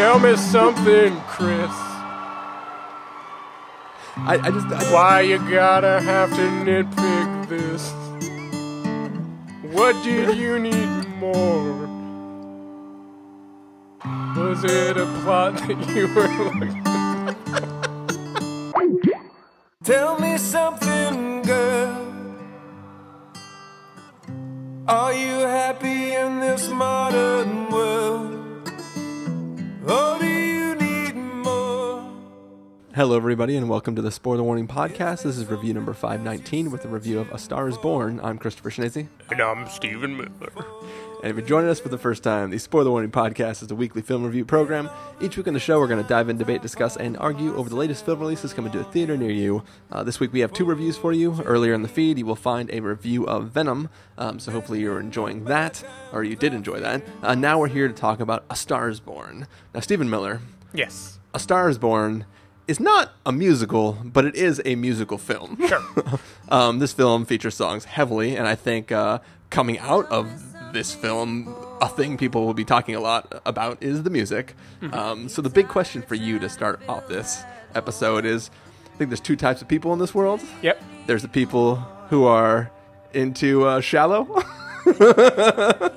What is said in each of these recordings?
Tell me something, Chris. I, I just I, Why you gotta have to nitpick this? What did you need more? Was it a plot that you were looking Tell me something, girl. Are you happy in this modern hello everybody and welcome to the Spoiler Warning podcast. This is review number 519 with a review of A Star Is Born. I'm Christopher Schnese. And I'm Stephen Miller. And if you're joining us for the first time, the Spoiler Warning Podcast is a weekly film review program. Each week on the show, we're going to dive in, debate, discuss, and argue over the latest film releases coming to a theater near you. Uh, this week, we have two reviews for you. Earlier in the feed, you will find a review of Venom, um, so hopefully you're enjoying that, or you did enjoy that. Uh, now we're here to talk about A Star Is Born. Now, Stephen Miller, Yes. A Star Is Born is not a musical, but it is a musical film. Sure. um, this film features songs heavily, and I think uh, coming out of this film, a thing people will be talking a lot about is the music. Um, so the big question for you to start off this episode is: I think there's two types of people in this world. Yep. There's the people who are into uh, shallow,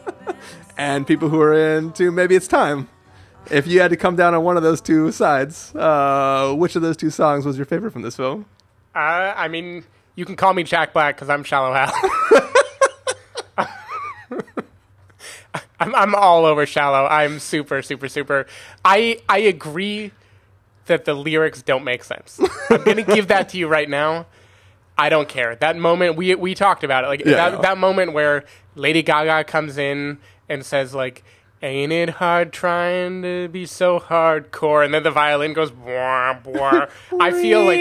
and people who are into maybe it's time. If you had to come down on one of those two sides, uh, which of those two songs was your favorite from this film? Uh, I mean, you can call me Jack Black because I'm Shallow Hal. I'm, I'm all over Shallow. I'm super, super, super. I I agree that the lyrics don't make sense. I'm gonna give that to you right now. I don't care. That moment we we talked about it. Like Yeah. that that moment where Lady Gaga comes in and says like Ain't it hard trying to be so hardcore? And then the violin goes. Bwah, bwah. I feel like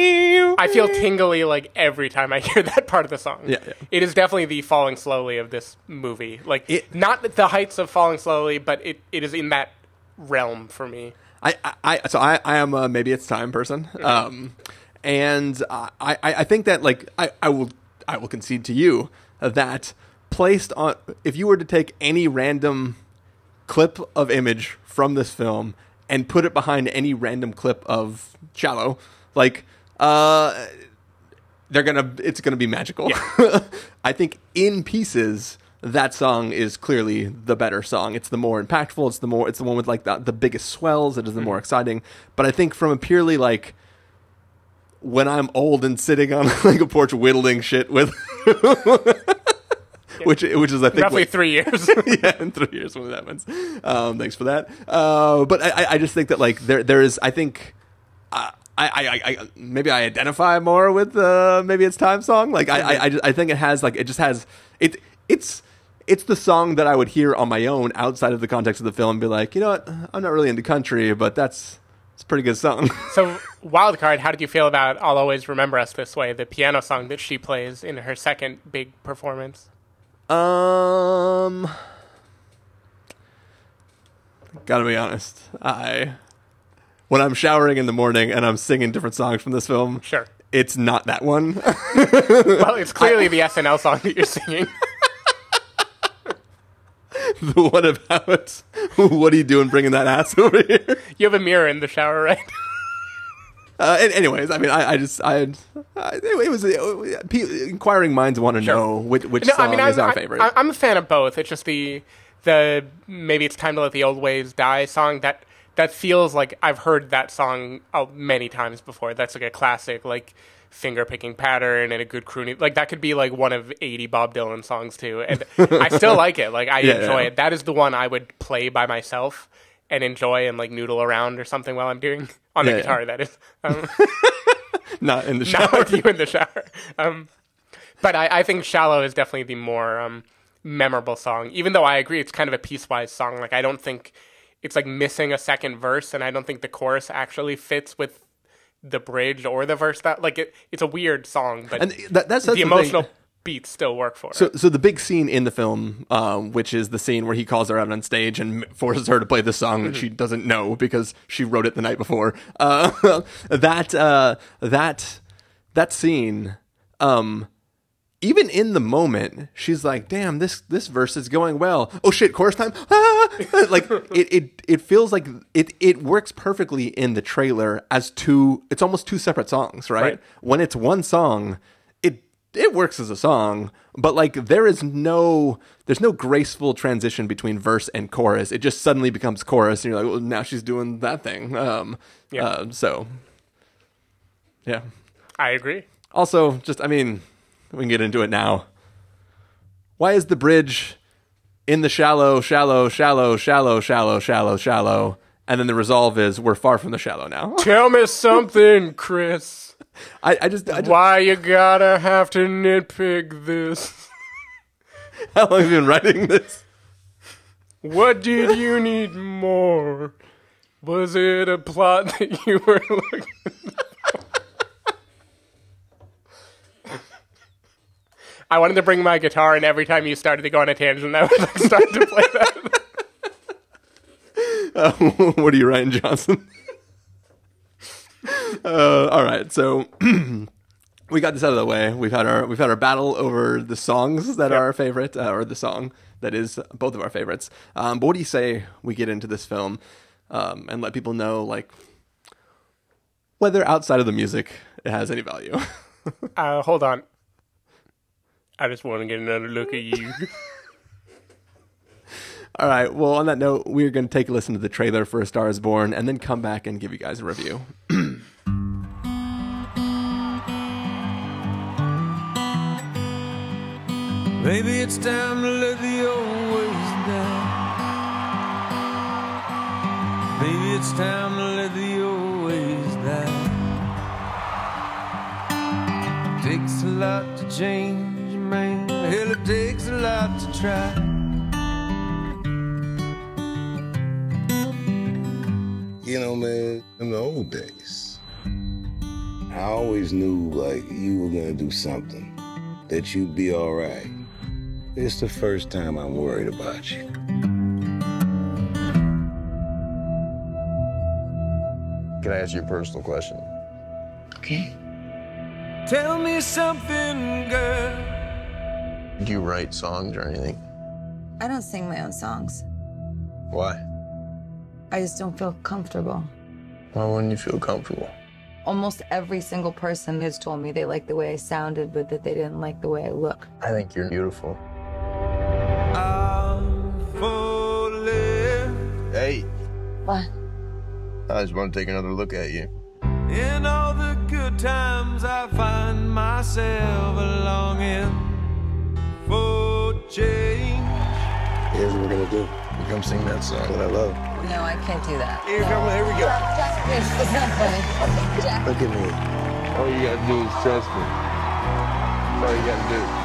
I feel tingly like every time I hear that part of the song. Yeah, yeah. It is definitely the falling slowly of this movie. Like It- not the heights of falling slowly, but it, it is in that realm for me. I, I, I so I, I am a maybe it's time person. Um, and I, I, I think that like I, I will I will concede to you that placed on if you were to take any random clip of image from this film and put it behind any random clip of Shallow, like uh they're gonna it's gonna be magical. I think in pieces that song is clearly the better song. It's the more impactful. It's the more it's the one with like the, the biggest swells. It is the more exciting. But I think from a purely like when I'm old and sitting on like a porch whittling shit with. Which, which is I think Roughly what- three years. yeah, in three years when that happens. Um, thanks for that. Uh, but I, I- just think that like there there is I think uh, I, I, I, I maybe I identify more with uh, maybe it's time song. Like I, I, I, just, I think it has like it just has it it's it's the song that I would hear on my own outside of the context of the film and be like, you know what, I'm not really into country, but that's it's a pretty good song. so, Wildcard, how did you feel about I'll Always Remember Us This Way, the piano song that she plays in her second big performance? Um, gotta be honest. I when I'm showering in the morning and I'm singing different songs from this film, Sure. it's not that one. Well, it's clearly the SNL song that you're singing. the one about what are you doing bringing that ass over here? You have a mirror in the shower, right? Uh, anyways, I mean, I, I just, I, I it, it was pe- inquiring minds want to Sure. know which, which No, song I mean, is I'm, our I- favorite. I, I'm a fan of both. It's just the the maybe it's time to let the old ways die song that that feels like I've heard that song uh, many times before. That's like a classic, like finger picking pattern and a good crooning. Like that could be like one of 80 Bob Dylan songs too, and I still like it. Like I Yeah, enjoy yeah. it. That is the one I would play by myself and enjoy and like noodle around or something while I'm doing on the Yeah, yeah. guitar. That is. Um, not in the shower. not with you in the shower. Um, but I, I think "Shallow" is definitely the more um, memorable song. Even though I agree, it's kind of a piecewise song. Like I don't think it's like missing a second verse, and I don't think the chorus actually fits with the bridge or the verse. That like it, it's a weird song, but And that, that's, that's the thing. emotional beats still work for So, it. so the big scene in the film, um, which is the scene where he calls her out on stage and forces her to play the song that she Mm-hmm. doesn't know because she wrote it the night before. Uh, that uh, that that scene, um, even in the moment, she's like, "Damn, this this verse is going well. Oh shit, chorus time!" Ah! like it, it it feels like it it works perfectly in the trailer as two. It's almost two separate songs, right? Right. When it's one song, it works as a song, but like there is no there's no graceful transition between verse and chorus. It just suddenly becomes chorus, and you're like, "Well, now she's doing that thing." Um, Yeah. uh, so yeah. I agree. Also, just I mean, we can get into it now. Why is the bridge in the shallow, shallow, shallow, shallow, shallow, shallow, shallow, and then the resolve is we're far from the shallow now? Tell me something, Chris. I, I just, I just Why you gotta have to nitpick this? how long have you been writing this? What did you need more? Was it a plot that you were looking I wanted to bring my guitar, and every time you started to go on a tangent, I would like, start to play that. Uh, what are you writing, Johnson? Uh, all right, so we got this out of the way. We've had our we've had our battle over the songs that are our favorite, uh, or the song that is both of our favorites. Um, but what do you say we get into this film um, and let people know like whether outside of the music it has any value? Uh, hold on. I just want to get another look at you. all right. Well, on that note, we're going to take a listen to the trailer for A Star Is Born and then come back and give you guys a review. Maybe it's time to let the old ways die. Maybe it's time to let the old ways die. Takes a lot to change, man. Hell, it takes a lot to try. You know, man, in the old days, I always knew like you were gonna do something, that you'd be all right. It's the first time I'm worried about you. Can I ask you a personal question? Okay. Tell me something, girl. Do you write songs or anything? I don't sing my own songs. Why? I just don't feel comfortable. Why wouldn't you feel comfortable? Almost every single person has told me they liked the way I sounded, but that they didn't like the way I look. I think you're beautiful. What? I just want to take another look at you. In all the good times, I find myself longing for change. Here's what we're gonna do. You come sing that song that I love. No, I can't do that. Here, come on, here we go. It's, it's not funny. Jack. Look at me. All you gotta do is trust me. That's all you gotta do.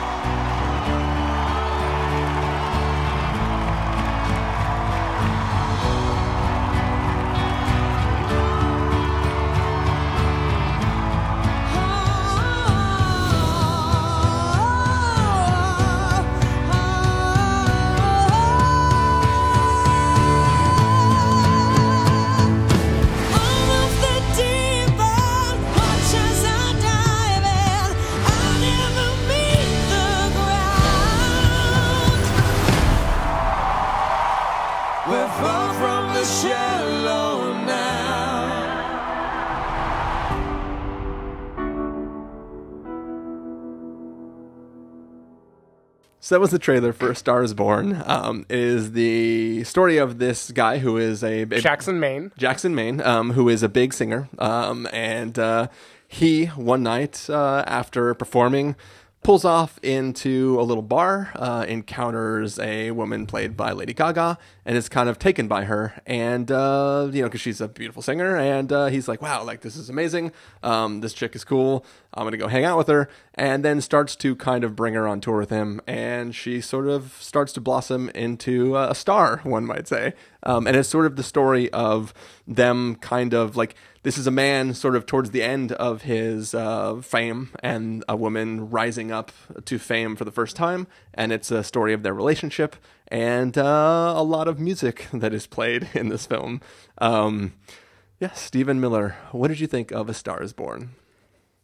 So that was the trailer for A Star Is Born. Um, is the story of this guy who is a, a Jackson, Maine. Jackson Maine, um, who is a big singer, um, and uh, he one night uh, after performing pulls off into a little bar, uh, encounters a woman played by Lady Gaga, and is kind of taken by her, and uh, you know because she's a beautiful singer, and uh, he's like, wow, like this is amazing, um, this chick is cool, I'm gonna go hang out with her, and then starts to kind of bring her on tour with him, and she sort of starts to blossom into a star, one might say, um, and it's sort of the story of them kind of like this is a man sort of towards the end of his uh, fame and a woman rising up to fame for the first time and it's a story of their relationship and uh, a lot of music that is played in this film um, yeah stephen miller what did you think of a star is born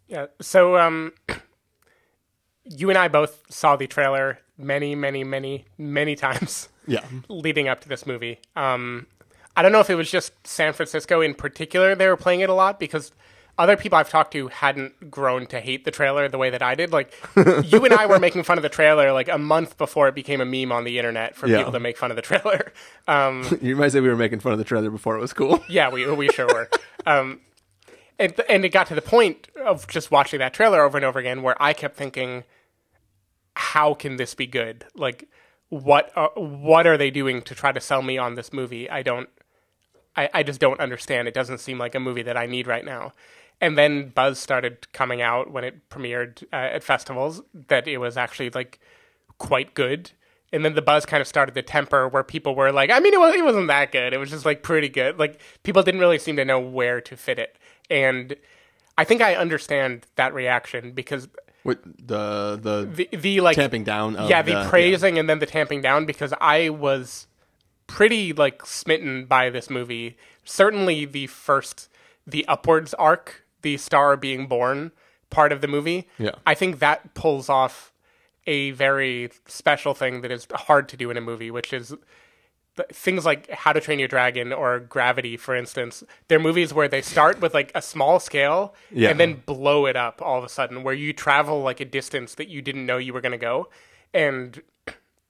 Yeah. So, um, you and I both saw the trailer many, many, many, many times Yeah. leading up to this movie. Um, I don't know if it was just San Francisco in particular they were playing it a lot because other people I've talked to hadn't grown to hate the trailer the way that I did. Like you and I were making fun of the trailer like a month before it became a meme on the internet for Yeah. people to make fun of the trailer. Um, You might say we were making fun of the trailer before it was cool. yeah, we we sure were. Um, and and it got to the point of just watching that trailer over and over again where I kept thinking, how can this be good? Like, what are, what are they doing to try to sell me on this movie? I don't, I, I just don't understand. It doesn't seem like a movie that I need right now. And then buzz started coming out when it premiered uh, at festivals that it was actually like quite good. And then the buzz kind of started to temper where people were like, I mean, it, was, it wasn't that good. It was just like pretty good. Like people didn't really seem to know where to fit it. And I think I understand that reaction because With the the, the, the like tamping down. Of yeah, the, the praising and then the tamping down because I was pretty like smitten by this movie. Certainly the first the upwards arc, the star being born part of the movie. Yeah. I think that pulls off a very special thing that is hard to do in a movie, which is things like How to Train Your Dragon or Gravity, for instance. They're movies where they start with like a small scale Yeah. and then blow it up all of a sudden, where you travel like a distance that you didn't know you were going to go, and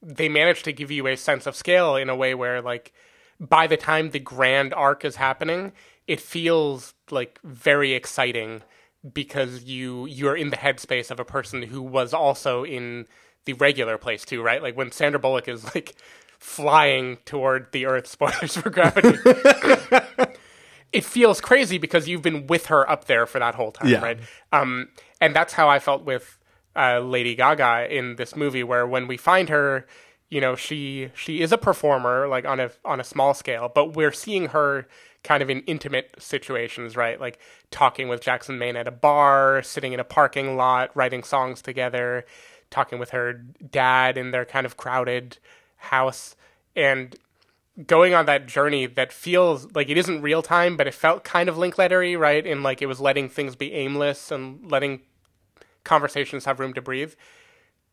they manage to give you a sense of scale in a way where like by the time the grand arc is happening, it feels like very exciting because you you're in the headspace of a person who was also in the regular place too, right? Like when Sandra Bullock is like flying toward the Earth, spoilers for Gravity. it feels crazy because you've been with her up there for that whole time, Yeah. right? Um, and that's how I felt with uh, Lady Gaga in this movie, where when we find her, you know, she she is a performer, like on a on a small scale, but we're seeing her kind of in intimate situations, right? Like talking with Jackson Maine at a bar, sitting in a parking lot, writing songs together, talking with her dad in their kind of crowded house, and going on that journey that feels like it isn't real time, but it felt kind of Linklatery, right? And like it was letting things be aimless and letting conversations have room to breathe.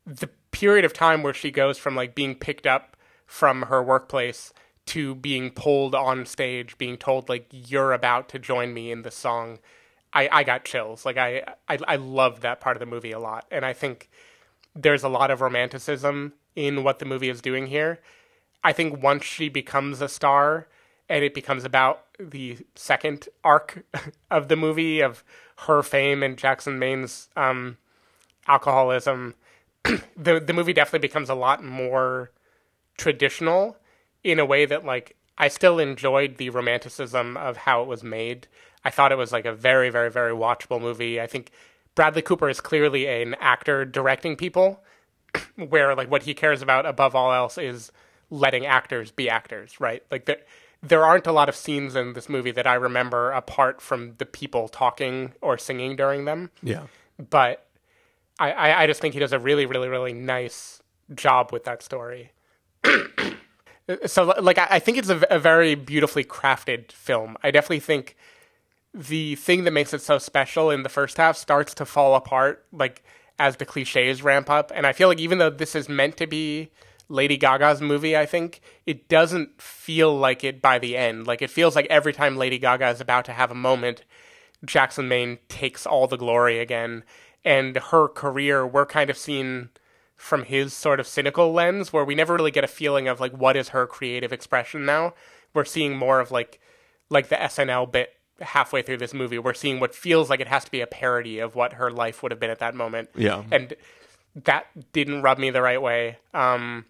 The period of time where she goes from like being picked up from her workplace to being pulled on stage, being told like you're about to join me in the song, I, I got chills. Like I, I I loved that part of the movie a lot, and I think there's a lot of romanticism in what the movie is doing here. I think once she becomes a star and it becomes about the second arc of the movie of her fame and Jackson Maine's um, alcoholism, the the movie definitely becomes a lot more traditional in a way that like I still enjoyed the romanticism of how it was made. I thought it was like a very very very watchable movie. I think Bradley Cooper is clearly an actor directing people where like what he cares about above all else is letting actors be actors, right? Like there there aren't a lot of scenes in this movie that I remember apart from the people talking or singing during them Yeah. but I, I, I just think he does a really, really, really nice job with that story. so, like, I, I think it's a, a very beautifully crafted film. I definitely think the thing that makes it so special in the first half starts to fall apart, like, as the cliches ramp up. And I feel like even though this is meant to be Lady Gaga's movie, I think it doesn't feel like it by the end. Like, it feels like every time Lady Gaga is about to have a moment, Jackson Maine takes all the glory again. And her career, we're kind of seen from his sort of cynical lens, where we never really get a feeling of like what is her creative expression now. We're seeing more of like like the SNL bit halfway through this movie. We're seeing what feels like it has to be a parody of what her life would have been at that moment. Yeah. And that didn't rub me the right way. Um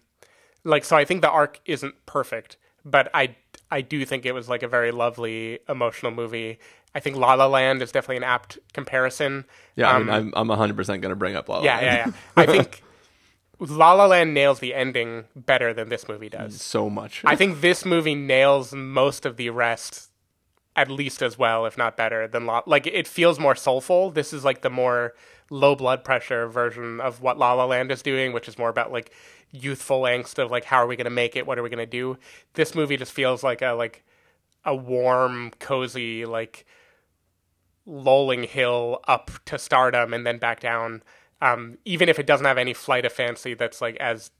like so I think the arc isn't perfect, but I I do think it was like a very lovely emotional movie. I think La La Land is definitely an apt comparison. Yeah. I Um, mean, I'm I'm 100 percent gonna bring up La La yeah, yeah, yeah. I think La La Land nails the ending better than this movie does. so much. I think this movie nails most of the rest at least as well, if not better than La. Like it feels more soulful. This is like the more low blood pressure version of what La La Land is doing, which is more about like youthful angst of like how are we going to make it? What are we going to do? This movie just feels like a like a warm, cozy like lolling hill up to stardom and then back down. um, even if it doesn't have any flight of fancy that's like as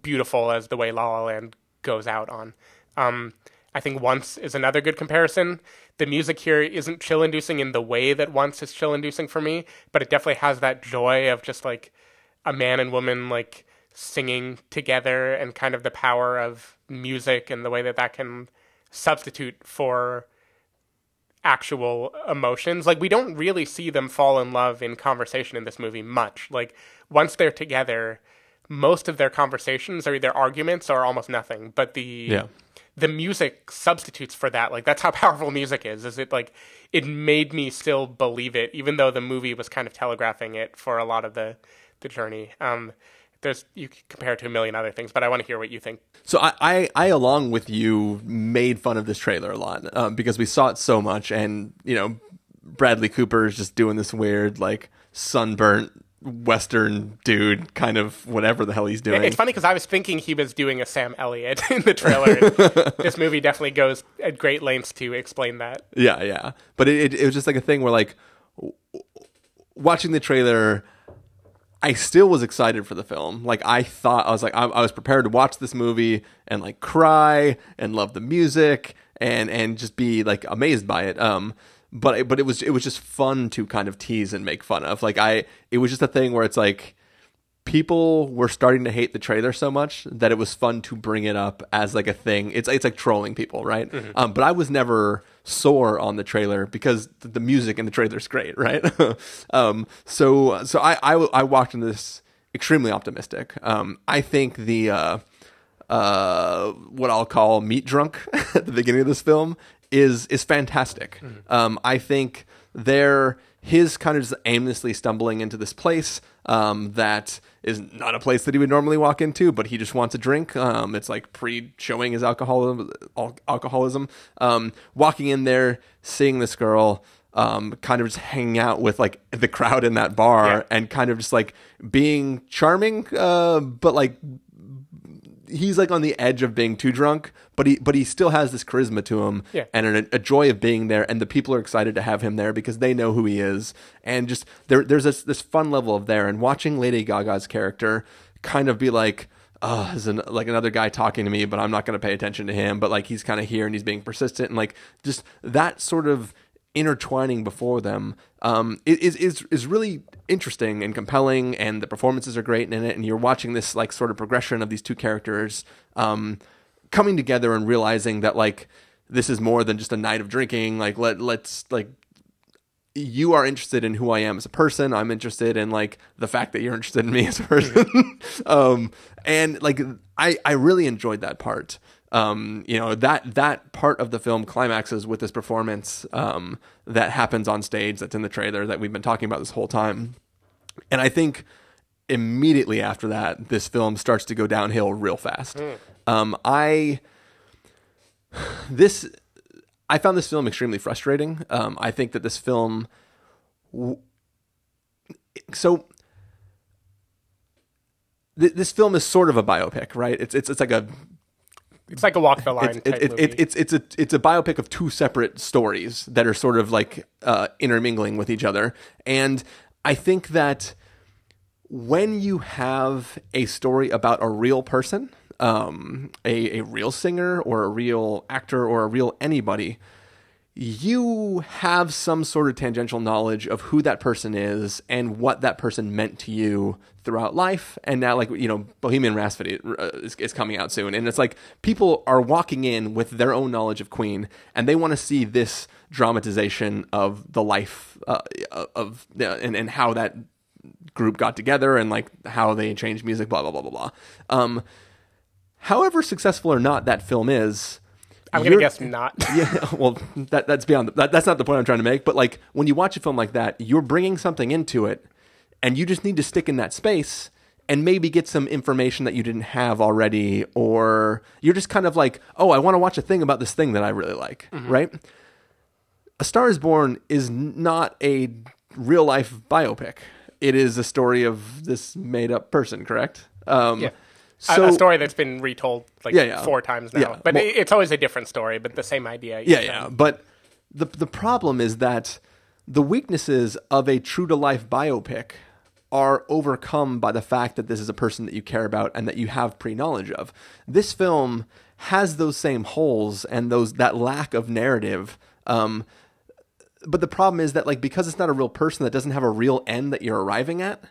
beautiful as the way La La Land goes out on. Um, I think Once is another good comparison. The music here isn't chill inducing in the way that Once is chill inducing for me, but it definitely has that joy of just like a man and woman like singing together and kind of the power of music and the way that that can substitute for actual emotions. Like we don't really see them fall in love in conversation in this movie much. Like once they're together, most of their conversations or either arguments or almost nothing. But the Yeah. The music substitutes for that. Like that's how powerful music is. Is it like it made me still believe it, even though the movie was kind of telegraphing it for a lot of the the journey. Um, there's you compare it to a million other things, but I want to hear what you think. So I, I, I, along with you, made fun of this trailer a lot um, because we saw it so much, and you know, Bradley Cooper is just doing this weird, like sunburnt Western dude, kind of whatever the hell he's doing. It's funny because I was thinking he was doing a Sam Elliott in the trailer. this movie definitely goes at great lengths to explain that. Yeah, yeah, but it, it, it was just like a thing where like watching the trailer. I still was excited for the film. Like I thought, I was like, I, I was prepared to watch this movie and like cry and love the music and and just be like amazed by it. Um, but it, but it was it was just fun to kind of tease and make fun of. Like I, it was just a thing where it's like people were starting to hate the trailer so much that it was fun to bring it up as like a thing. It's it's like trolling people, right? Um, but I was never sore on the trailer because th- the music in the trailer is great, right? um, so so I, I I walked into this extremely optimistic. Um, I think the uh, uh, what I'll call meet drunk at the beginning of this film is is fantastic. Um, I think they're his kind of just aimlessly stumbling into this place um, that is not a place that he would normally walk into, but he just wants a drink. Um, it's like pre-showing his alcoholism, al- alcoholism. Um, walking in there, seeing this girl, um, kind of just hanging out with like the crowd in that bar, Yeah. and kind of just like being charming, uh, but like he's like on the edge of being too drunk, but he but he still has this charisma to him Yeah. and a, a joy of being there, and the people are excited to have him there because they know who he is, and just there there's this this fun level of there, and watching Lady Gaga's character kind of be like. Oh, is an, like another guy talking to me, but I'm not going to pay attention to him. But like he's kind of here and he's being persistent, and like just that sort of intertwining before them um, is is is really interesting and compelling, and the performances are great in it. And you're watching this like sort of progression of these two characters um, coming together and realizing that like this is more than just a night of drinking. Like let let's like you are interested in who I am as a person. I'm interested in like the fact that you're interested in me as a person. um, and like I, I really enjoyed that part. Um, you know, that, that part of the film climaxes with this performance, um, that happens on stage that's in the trailer that we've been talking about this whole time. And I think immediately after that, this film starts to go downhill real fast. Um, I, this, I found this film extremely frustrating. Um, I think that this film, w- so th- this film is sort of a biopic, right? It's it's it's like a It's like a walk the line it's it, movie. it, it's it's a it's a biopic of two separate stories that are sort of like uh, intermingling with each other, and I think that when you have a story about a real person, um, a a real singer or a real actor or a real anybody, you have some sort of tangential knowledge of who that person is and what that person meant to you throughout life. And now, like, you know, Bohemian Rhapsody uh, is, is coming out soon. And it's like people are walking in with their own knowledge of Queen and they want to see this dramatization of the life uh, of, uh, and, and how that group got together and like how they changed music, blah, blah, blah, blah, blah. Um, however successful or not that film is, I'm gonna guess not. yeah, well, that that's beyond. That, that's not the point I'm trying to make. But like when you watch a film like that, you're bringing something into it, and you just need to stick in that space and maybe get some information that you didn't have already, or you're just kind of like, oh, I want to watch a thing about this thing that I really like, right? A Star Is Born is not a real life biopic. It is a story of this made up person, correct? Um, Yeah. So a, story that's been retold like Yeah, yeah. four times now, Yeah, but well- it's always a different story, but the same idea. Yeah, each yeah. But the the problem is that the weaknesses of a true to life biopic are overcome by the fact that this is a person that you care about and that you have pre knowledge of. This film has those same holes and those that lack of narrative. Um, but the problem is that like because it's not a real person that doesn't have a real end that you're arriving at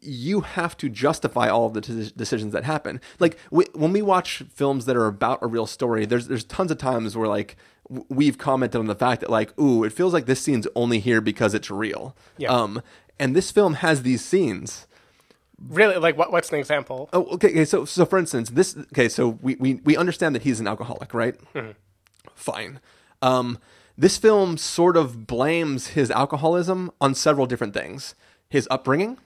you have to justify all of the t- decisions that happen like we, when we watch films that are about a real story there's there's tons of times where like we've commented on the fact that like ooh it feels like this scene's only here because it's real Yeah. um and this film has these scenes Really, like what? What's an example? Oh, okay. okay so, so for instance, this. Okay, so we we, we understand that he's an alcoholic, right? Fine. Um, this film sort of blames his alcoholism on several different things: his upbringing,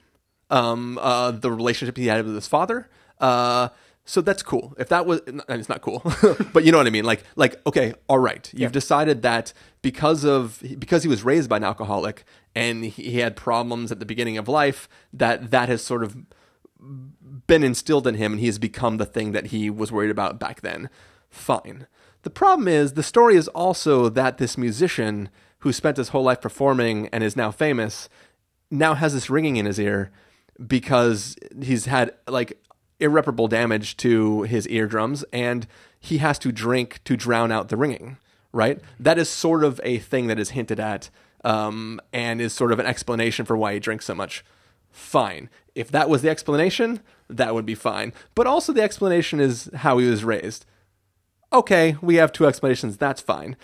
um, uh, the relationship he had with his father. Uh, so that's cool. If that was, and it's not cool, but you know what I mean. Like, like, okay, all right. You've decided that because of because he was raised by an alcoholic and he had problems at the beginning of life, that that has sort of been instilled in him and he has become the thing that he was worried about back then. Fine. The problem is the story is also that this musician who spent his whole life performing and is now famous now has this ringing in his ear because he's had like irreparable damage to his eardrums and he has to drink to drown out the ringing, right? That is sort of a thing that is hinted at um, and is sort of an explanation for why he drinks so much fine. If that was the explanation, that would be fine. But also, the explanation is how he was raised. Okay, we have two explanations, that's fine.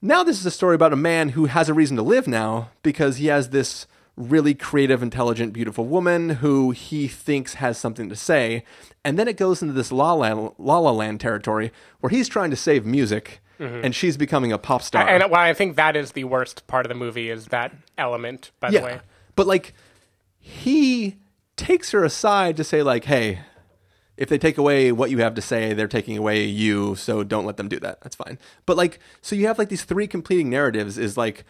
Now, this is a story about a man who has a reason to live now because he has this really creative, intelligent, beautiful woman who he thinks has something to say. And then it goes into this La La, La, La Land territory where he's trying to save music and she's becoming a pop star. And well, I think that is the worst part of the movie is that element. By the way, But like he takes her aside to say like, "Hey, if they take away what you have to say, they're taking away you, so don't let them do that. That's fine." But like so you have like these three completing narratives is like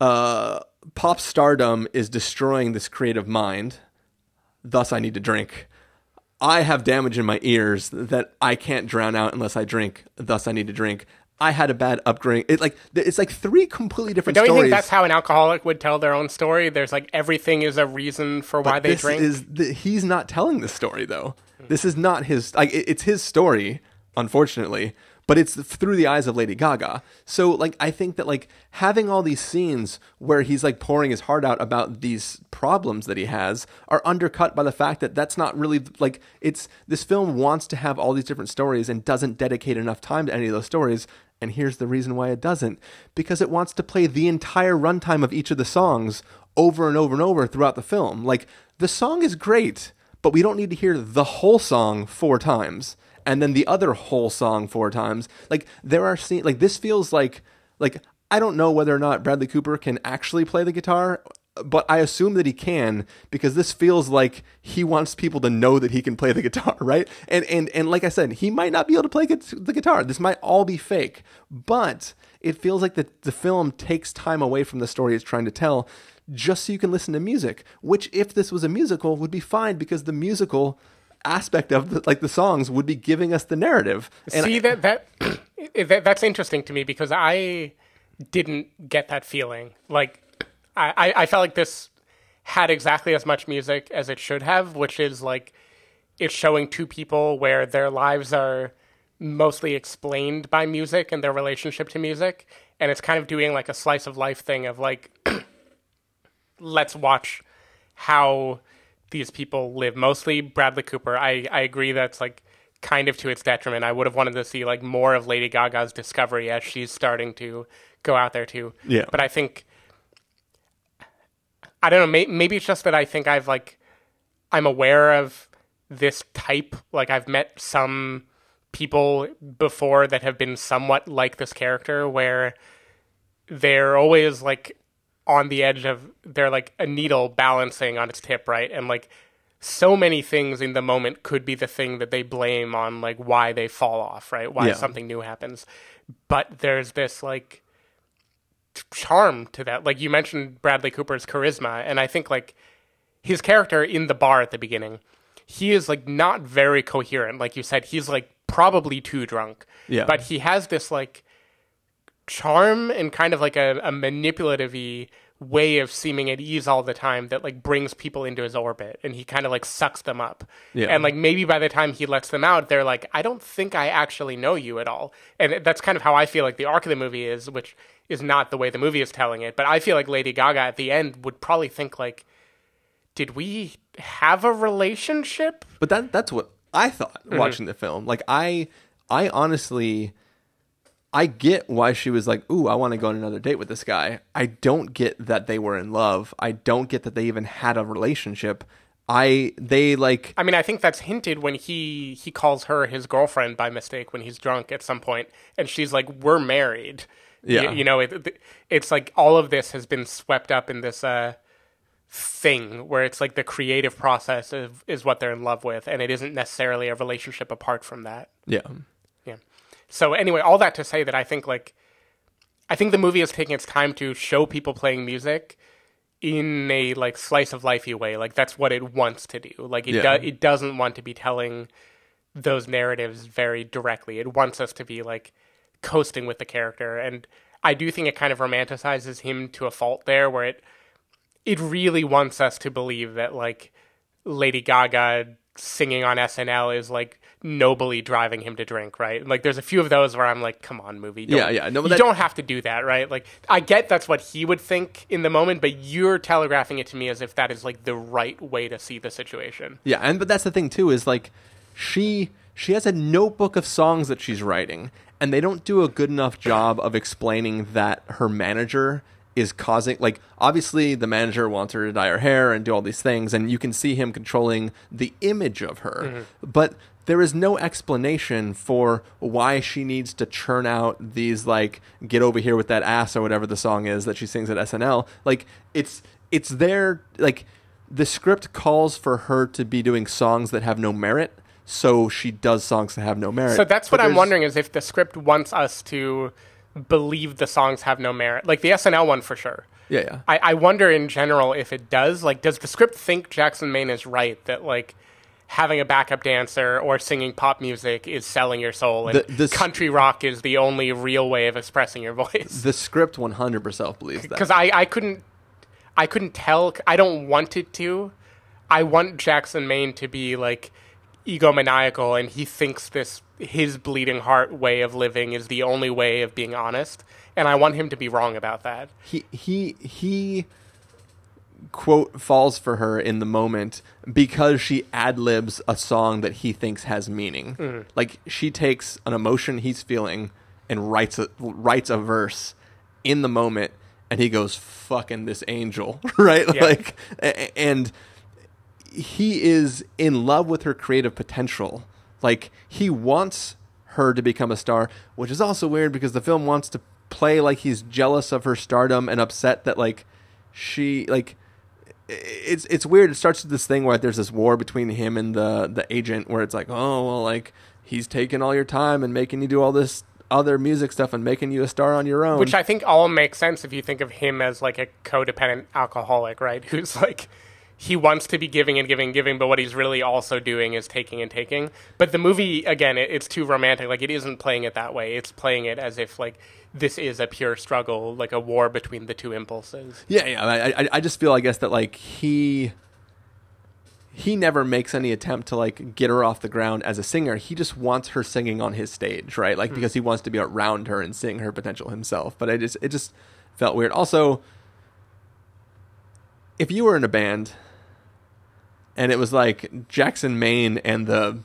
uh pop stardom is destroying this creative mind. Thus I need to drink. I have damage in my ears that I can't drown out unless I drink. Thus, I need to drink. I had a bad upbringing. It like it's like three completely different stories. don't you think that's how an alcoholic would tell their own story? There's like everything is a reason for why they this drink. Is the, he's not telling the story though? This is not his. Like it- it's his story, unfortunately, but it's through the eyes of Lady Gaga. So like I think that like having all these scenes where he's like pouring his heart out about these problems that he has are undercut by the fact that that's not really like it's this film wants to have all these different stories and doesn't dedicate enough time to any of those stories. And here's the reason why it doesn't because it wants to play the entire runtime of each of the songs over and over and over throughout the film. Like the song is great, but we don't need to hear the whole song four times and then the other whole song four times. Like there are scenes like this feels like like I don't know whether or not Bradley Cooper can actually play the guitar, but I assume that he can because this feels like he wants people to know that he can play the guitar, right? And and and like I said, he might not be able to play the guitar. This might all be fake, but it feels like the the film takes time away from the story it's trying to tell just so you can listen to music, which if this was a musical would be fine because the musical aspect of the, like the songs would be giving us the narrative. And See I- that that, that that's interesting to me because I didn't get that feeling. Like I, I I felt like this had exactly as much music as it should have, which is like it's showing two people where their lives are mostly explained by music and their relationship to music, and it's kind of doing like a slice of life thing of like let's watch how these people live. Mostly Bradley Cooper. I, I agree that's like kind of to its detriment. I would have wanted to see like more of Lady Gaga's discovery as she's starting to go out there too. Yeah. But I think I don't know. May, maybe it's just that I think I've like I'm aware of this type. Like I've met some people before that have been somewhat like this character, where they're always like on the edge of they're like a needle balancing on its tip, right? And like so many things in the moment could be the thing that they blame on like why they fall off, right? Why Yeah. something new happens. But there's this like charm to that. Like you mentioned Bradley Cooper's charisma, and I think like his character in the bar at the beginning, he is like not very coherent. Like you said, he's like probably too drunk. Yeah. But he has this like charm and kind of like a, a manipulative way of seeming at ease all the time that like brings people into his orbit and he kind of like sucks them up. Yeah. And like maybe by the time he lets them out, they're like, I don't think I actually know you at all. And that's kind of how I feel like the arc of the movie is, which is not the way the movie is telling it. But I feel like Lady Gaga at the end would probably think like, did we have a relationship? But that that's what I thought Mm-hmm. watching the film. Like I I honestly I get why she was like, "Ooh, I want to go on another date with this guy." I don't get that they were in love. I don't get that they even had a relationship. I they like I mean, I think that's hinted when he he calls her his girlfriend by mistake when he's drunk at some point, and she's like, "We're married." Yeah. you, you know, it, it's like all of this has been swept up in this uh, thing where it's like the creative process of, is what they're in love with, and it isn't necessarily a relationship apart from that. yeah. So anyway, all that to say that I think like I think the movie is taking its time to show people playing music in a like slice of lifey way. Like that's what it wants to do. Like it Yeah. do- it doesn't want to be telling those narratives very directly. It wants us to be like coasting with the character and I do think it kind of romanticizes him to a fault there where it it really wants us to believe that like Lady Gaga singing on SNL is like nobly driving him to drink, right? Like there's a few of those where I'm like, come on, movie. Don't, Yeah, yeah, no, you that- don't have to do that, right? Like I get that's what he would think in the moment, but you're telegraphing it to me as if that is like the right way to see the situation. Yeah, and but that's the thing too is like she she has a notebook of songs that she's writing, and they don't do a good enough job of explaining that her manager is causing like obviously the manager wants her to dye her hair and do all these things and you can see him controlling the image of her. Mm-hmm. But there is no explanation for why she needs to churn out these like get over here with that ass or whatever the song is that she sings at SNL like it's it's there like the script calls for her to be doing songs that have no merit so she does songs that have no merit. So that's But what I'm wondering is if the script wants us to believe the songs have no merit. Like the SNL one for sure. yeah yeah I, I wonder in general if it does. Like, does the script think Jackson Maine is right that like having a backup dancer or singing pop music is selling your soul, and The- the country rock is the only real way of expressing your voice? the script 100% believes that Because I, I couldn't I couldn't tell. I don't want it to. I want Jackson Maine to be like egomaniacal, and he thinks this his bleeding heart way of living is the only way of being honest, and I want him to be wrong about that. he he he quote falls for her in the moment because she ad libs a song that he thinks has meaning. Mm. Like she takes an emotion he's feeling and writes a writes a verse in the moment, and he goes "fucking this angel," right? Yeah. Like, and he is in love with her creative potential. Like he wants her to become a star, which is also weird because the film wants to play like he's jealous of her stardom and upset that like she like it's it's weird. It starts with this thing where there's this war between him and the the agent where it's like, oh well, like he's taking all your time and making you do all this other music stuff and making you a star on your own. Which I think all makes sense if you think of him as like a codependent alcoholic, right? Who's like he wants to be giving and giving and giving, but what he's really also doing is taking and taking. But the movie, again, it, it's too romantic. Like it isn't playing it that way. It's playing it as if like this is a pure struggle, like a war between the two impulses. Yeah, yeah. I, I, I just feel, I guess, that like he he never makes any attempt to like get her off the ground as a singer. He just wants her singing on his stage, right? Like hmm. because he wants to be around her and sing her potential himself. But I just it just felt weird. Also, if you were in a band and it was like Jackson Maine and the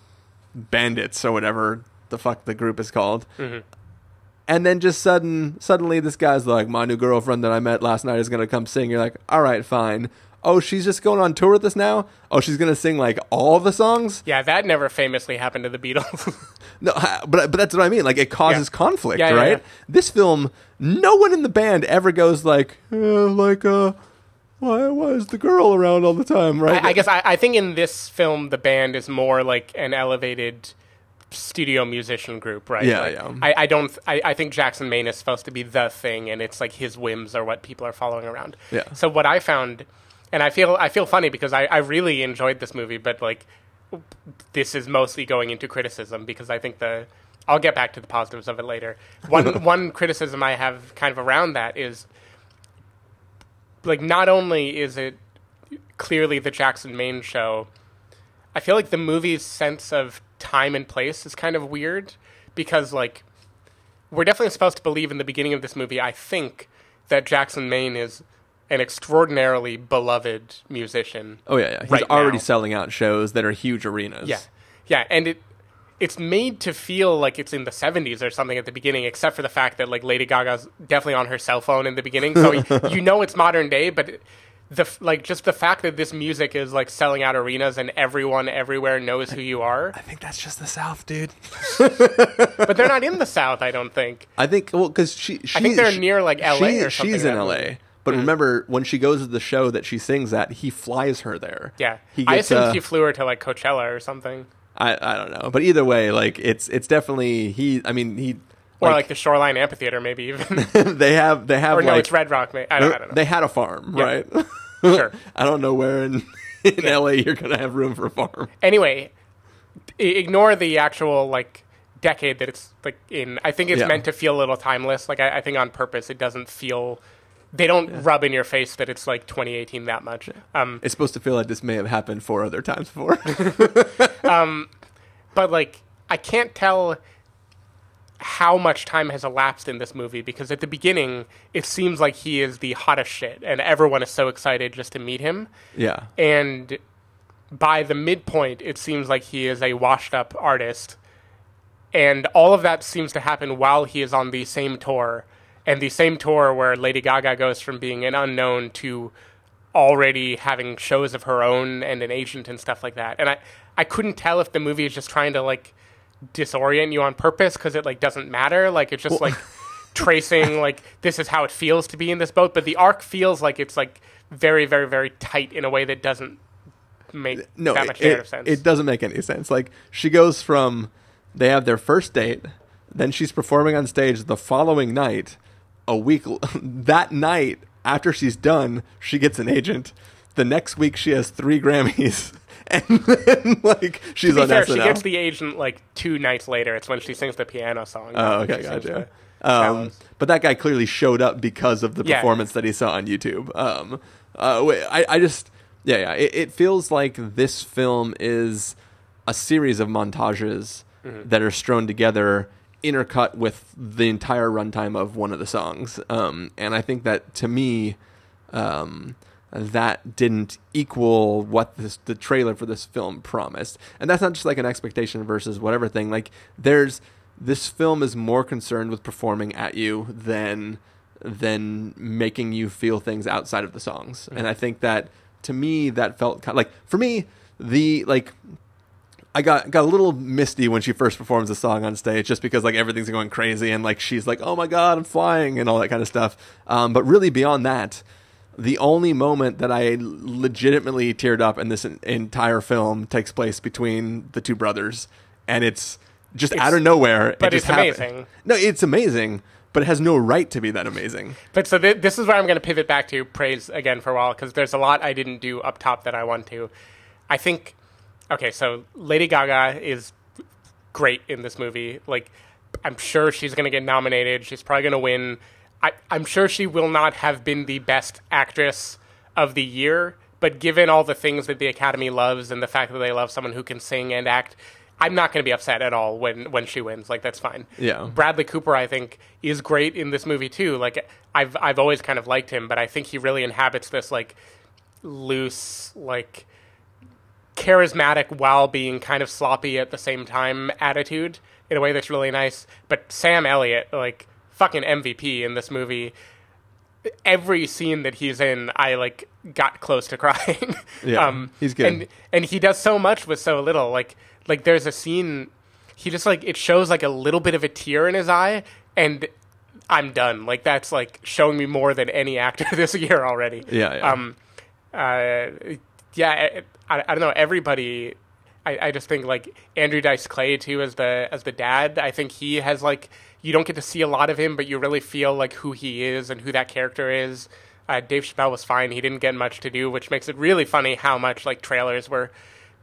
Bandits or whatever the fuck the group is called. And then just sudden, suddenly, this guy's like, "My new girlfriend that I met last night is gonna come sing." You're like, "All right, fine." Oh, she's just going on tour with us now. Oh, she's gonna sing like all the songs. Yeah, that never famously happened to the Beatles. No, but but that's what I mean. Like it causes Yeah. conflict, Yeah, yeah, right? This film, no one in the band ever goes like, uh, like, uh, why, is the girl around all the time, right? I, I guess I, I think in this film the band is more like an elevated studio musician group, right? Yeah, Like, yeah. I, I don't. I, I think Jackson Maine is supposed to be the thing, and it's like his whims are what people are following around. Yeah. So what I found, and I feel I feel funny because I, I really enjoyed this movie, but like this is mostly going into criticism because I think the I'll get back to the positives of it later. One one criticism I have kind of around that is like not only is it clearly the Jackson Maine show, I feel like the movie's sense of time and place is kind of weird because like we're definitely supposed to believe in the beginning of this movie, I think, that Jackson Maine is an extraordinarily beloved musician. Oh yeah, yeah. He's right already now. selling out shows that are huge arenas. Yeah, yeah, and it it's made to feel like it's in the '70s or something at the beginning, except for the fact that like Lady Gaga's definitely on her cell phone in the beginning, so you know it's modern day. But the like just the fact that this music is like selling out arenas and everyone everywhere knows who you are, I think that's just the South, dude. but they're not in the South. I don't think. I think well because she, she I think they're she- near, like, LA she- or something She's in in LA, movie. but remember when she goes to the show that she sings at, he flies her there. Yeah, he I gets. assumed uh, he flew her to like Coachella or something, I I don't know, but either way, like it's it's definitely he. I mean he. or like, the Shoreline Amphitheater, maybe even. they have they have or no, it's Red Rock. I don't, I don't know. they had a farm, Yeah. right? Sure. I don't know where in in LA you're gonna have room for a farm. anyway, ignore the actual like decade that it's like in. I think it's Yeah. meant to feel a little timeless. Like I, I think on purpose, it doesn't feel. They don't rub in your face that it's like 2018 that much. Um, It's supposed to feel like this may have happened four other times before. but like I can't tell how much time has elapsed in this movie because at the beginning it seems like he is the hottest shit and everyone is so excited just to meet him. yeah, and by the midpoint it seems like he is a washed up artist and all of that seems to happen while he is on the same tour and the same tour where lady gaga goes from being an unknown to already having shows of her own and an agent and stuff like that and i i couldn't tell if the movie is just trying to like disorient you on purpose because it like doesn't matter like it's just like tracing like this is how it feels to be in this boat but the arc feels like it's like very very very tight in a way that doesn't make no, that much it, sense it doesn't make any sense. Like she goes from they have their first date, then she's performing on stage the following night. A week that night after she's done, she gets an agent. The next week she has three Grammys, and then like she's on fair, SNL. she gets the agent like two nights later. It's when she sings the piano song. Oh, okay, gotcha. Um, but that guy clearly showed up because of the Yeah. performance that he saw on YouTube. Um, uh, wait, I, I just, yeah, yeah. It, it feels like this film is a series of montages Mm-hmm. that are strewn together, intercut with the entire runtime of one of the songs. Um, and I think that to me, um, that didn't equal what this, the trailer for this film promised. And that's not just like an expectation versus whatever thing. Like there's this film is more concerned with performing at you than than making you feel things outside of the songs. And I think that to me that felt kind like for me the like I got got a little misty when she first performs the song on stage, just because like everything's going crazy and like she's like, "Oh my god, I'm flying" and all that kind of stuff. Um, but really, beyond that, the only moment that I legitimately teared up in this en- entire film takes place between the two brothers, and it's just It's- out of nowhere. it but just it's happened. amazing. No, it's amazing, but it has no right to be that amazing. But so th- this is where I'm going to pivot back to praise again for a while because there's a lot I didn't do up top that I want to. I think, okay, so Lady Gaga is great in this movie. Like, I'm sure she's going to get nominated. She's probably going to win. I, I'm sure she will not have been the best actress of the year, but given all the things that the Academy loves and the fact that they love someone who can sing and act, I'm not going to be upset at all when, when she wins. Like, that's fine. Yeah. Bradley Cooper, I think, is great in this movie too. Like I've I've always kind of liked him, but I think he really inhabits this like loose, like charismatic while being kind of sloppy at the same time attitude in a way that's really nice. But Sam Elliott, like fucking MVP in this movie. Every scene that he's in, I like got close to crying. Yeah, he's good. And and he does so much with so little. Like like there's a scene he just like it shows like a little bit of a tear in his eye and I'm done. Like that's like showing me more than any actor this year already. Yeah, yeah. Um uh yeah, I, I don't know everybody I, I just think like Andrew Dice Clay too as the as the dad. I think he has like you don't get to see a lot of him, but you really feel like who he is and who that character is. Uh, Dave Chappelle was fine; he didn't get much to do, which makes it really funny how much like trailers were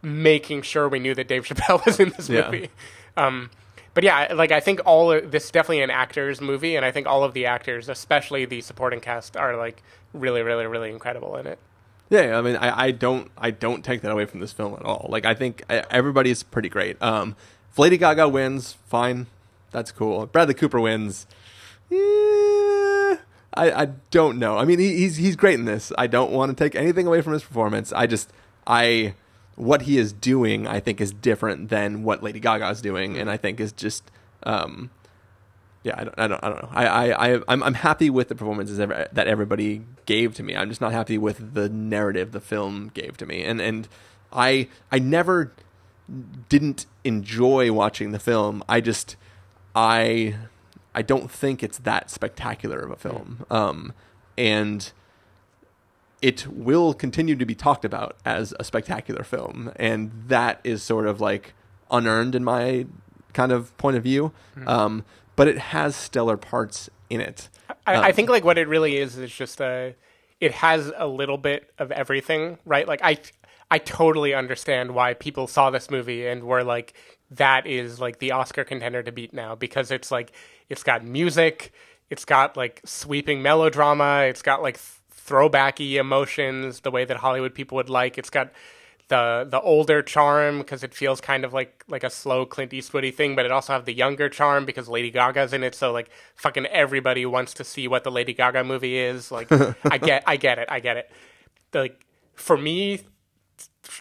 making sure we knew that Dave Chappelle was in this Yeah. movie. Um, but yeah, like I think all of, this is definitely an actors movie, and I think all of the actors, especially the supporting cast, are like really, really, really incredible in it. Yeah, I mean, I, I don't, I don't take that away from this film at all. Like, I think uh, everybody's pretty great. Um, if Lady Gaga wins, fine, that's cool. Bradley Cooper wins, yeah, I, I don't know. I mean, he, he's he's great in this. I don't want to take anything away from his performance. I just, I, what he is doing, I think, is different than what Lady Gaga is doing, and I think is just, um, yeah, I don't, I don't, I don't know. I, I, I I'm, I'm happy with the performances ever, that everybody gave to me. I'm just not happy with the narrative the film gave to me, and and I, I never didn't enjoy watching the film. I just, I, I don't think it's that spectacular of a film. Um, and it will continue to be talked about as a spectacular film, and that is sort of like unearned in my kind of point of view. Um, but it has stellar parts in it. I, Um, I think like what it really is is just a, it has a little bit of everything, right? Like I, I totally understand why people saw this movie and were like, that is like the Oscar contender to beat now because it's like it's got music, it's got like sweeping melodrama, it's got like th- throwbacky emotions the way that Hollywood people would like. It's got the the older charm because it feels kind of like like a slow Clint Eastwoody thing, but it also have the younger charm because Lady Gaga's in it. So like fucking everybody wants to see what the Lady Gaga movie is. Like I get I get it I get it. Like for me,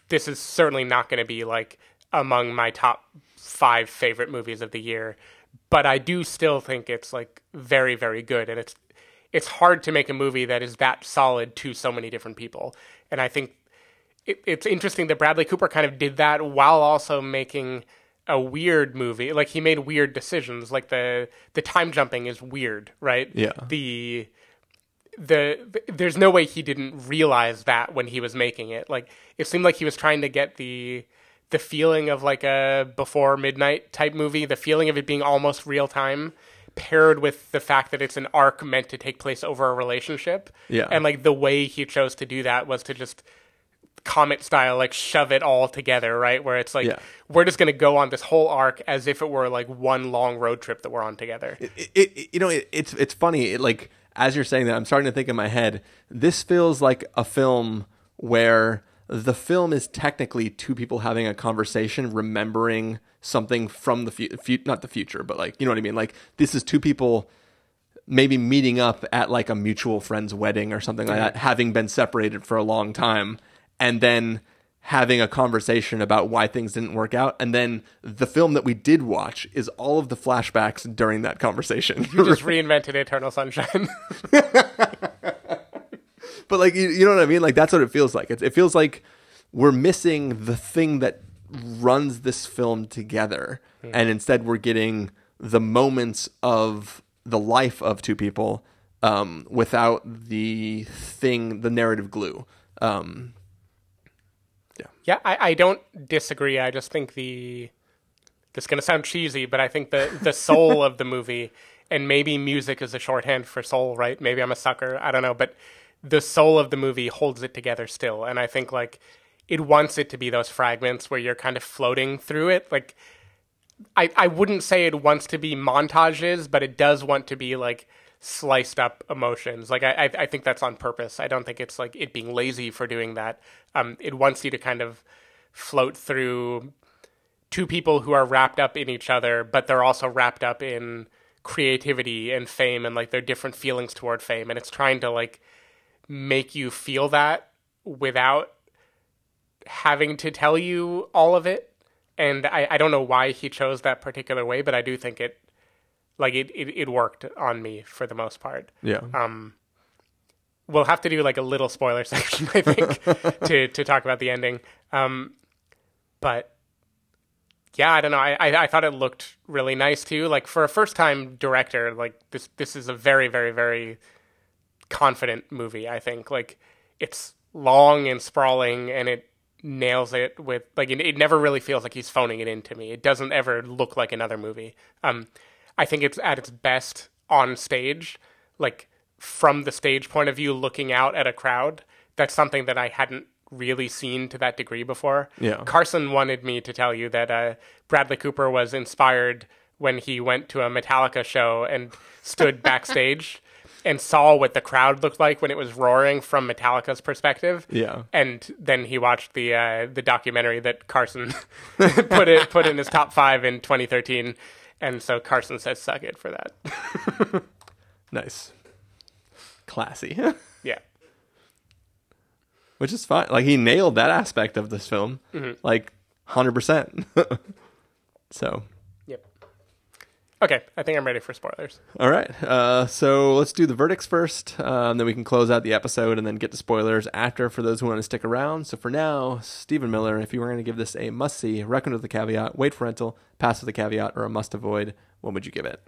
this is certainly not going to be like among my top five favorite movies of the year, but I do still think it's like very very good, and it's it's hard to make a movie that is that solid to so many different people, and I think it, it's interesting that Bradley Cooper kind of did that while also making a weird movie. Like he made weird decisions. Like the the time jumping is weird, right? Yeah. The the there's no way he didn't realize that when he was making it. Like it seemed like he was trying to get the the feeling of like a before midnight type movie, the feeling of it being almost real time paired with the fact that it's an arc meant to take place over a relationship. Yeah. And like the way he chose to do that was to just comic style like shove it all together, right? Where it's like Yeah. we're just going to go on this whole arc as if it were like one long road trip that we're on together. it, it, you know, it, it's it's funny. It, like as you're saying that, I'm starting to think in my head. This feels like a film where the film is technically two people having a conversation, remembering something from the future, fu- not the future, but like you know what I mean. Like this is two people maybe meeting up at like a mutual friend's wedding or something like that, having been separated for a long time, and then having a conversation about why things didn't work out. And then the film that we did watch is all of the flashbacks during that conversation. You just reinvented Eternal Sunshine. but like you, you know what I mean? Like that's what it feels like. It, it feels like we're missing the thing that runs this film together, and instead we're getting the moments of the life of two people um, without the thing, the narrative glue. Um, yeah, I, I don't disagree. I just think the this is going to sound cheesy, but I think the the soul of the movie and maybe music is a shorthand for soul, right? Maybe I'm a sucker. I don't know, but the soul of the movie holds it together still, and I think like it wants it to be those fragments where you're kind of floating through it. Like I I wouldn't say it wants to be montages, but it does want to be like sliced up emotions. Like I I, think that's on purpose. I don't think it's like it being lazy for doing that. Um, it wants you to kind of float through two people who are wrapped up in each other, but they're also wrapped up in creativity and fame and like their different feelings toward fame. And it's trying to like make you feel that without having to tell you all of it. And I, I don't know why he chose that particular way, but I do think it like it, it, it worked on me for the most part. yeah, Um, we'll have to do like a little spoiler section, I think, to to talk about the ending. Um, but yeah, I don't know. I, I I thought it looked really nice too. Like for a first time director, like this this is a very very very confident movie. I think like it's long and sprawling and it nails it with like it, it never really feels like he's phoning it in to me. It doesn't ever look like another movie. Um, I think it's at its best on stage, like from the stage point of view, looking out at a crowd. That's something that I hadn't really seen to that degree before. Yeah. Carson wanted me to tell you that uh, Bradley Cooper was inspired when he went to a Metallica show and stood backstage and saw what the crowd looked like when it was roaring from Metallica's perspective. Yeah. And then he watched the uh, the documentary that Carson put it put in his top five in 2013, and so Carson says "suck it" for that. Nice. Classy. yeah. Which is fine. Like he nailed that aspect of this film. Mm-hmm. Like 100%. so. Okay, I think I'm ready for spoilers. all right. Uh, so let's do the verdicts first. Um, then we can close out the episode and then get to spoilers after for those who want to stick around. So for now, Stephen Miller, if you were going to give this a must see, recommend with the caveat, wait for rental, pass with the caveat, or a must avoid, what would you give it?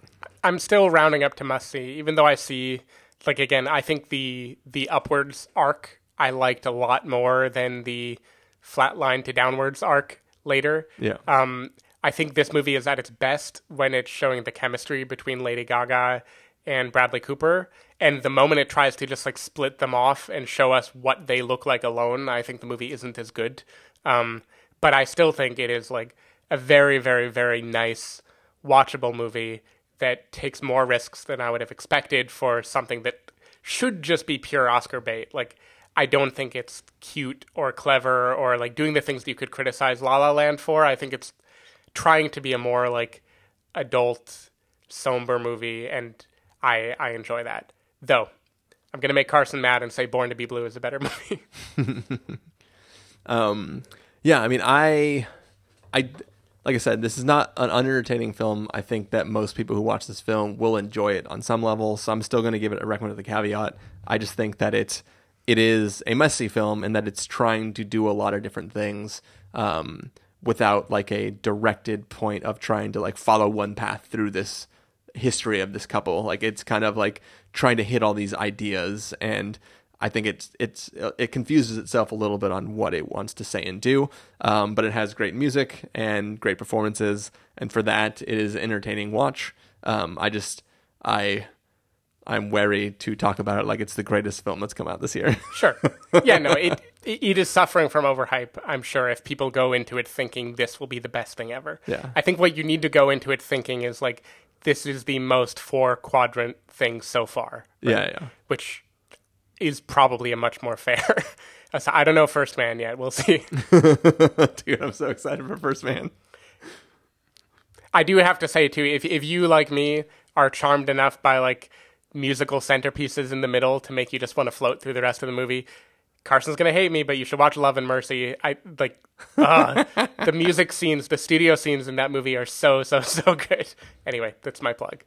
I'm still rounding up to must see, even though I see like again, I think the the upwards arc I liked a lot more than the flat line to downwards arc later. Yeah. Um, I think this movie is at its best when it's showing the chemistry between Lady Gaga and Bradley Cooper. And the moment it tries to just like split them off and show us what they look like alone, I think the movie isn't as good. Um, but I still think it is like a very, very, very nice, watchable movie that takes more risks than I would have expected for something that should just be pure Oscar bait. Like, I don't think it's cute or clever or like doing the things that you could criticize La La Land for. I think it's trying to be a more like adult, somber movie, and I I enjoy that. Though I'm gonna make Carson mad and say Born to Be Blue is a better movie. Um, yeah, I mean, I, I, like I said, this is not an unentertaining film. I think that most people who watch this film will enjoy it on some level. So I'm still going to give it a recommend with a caveat. I just think that it's, it is a messy film and that it's trying to do a lot of different things. Um, without like a directed point of trying to like follow one path through this history of this couple. Like it's kind of like trying to hit all these ideas and I think it's it's it confuses itself a little bit on what it wants to say and do, um, but it has great music and great performances, and for that, it is entertaining watch. Um, I just I I'm wary to talk about it like it's the greatest film that's come out this year. Sure. Yeah, no, it it is suffering from overhype. I'm sure if people go into it thinking this will be the best thing ever. Yeah. I think what you need to go into it thinking is like this is the most four quadrant thing so far. yeah, yeah. Which is probably a much more fair. I don't know First Man yet. We'll see. Dude, I'm so excited for First Man. I do have to say too, if if you like me are charmed enough by like musical centerpieces in the middle to make you just want to float through the rest of the movie, Carson's gonna hate me, but you should watch Love and Mercy. I like uh, the music scenes, the studio scenes in that movie are so so so good. Anyway, that's my plug.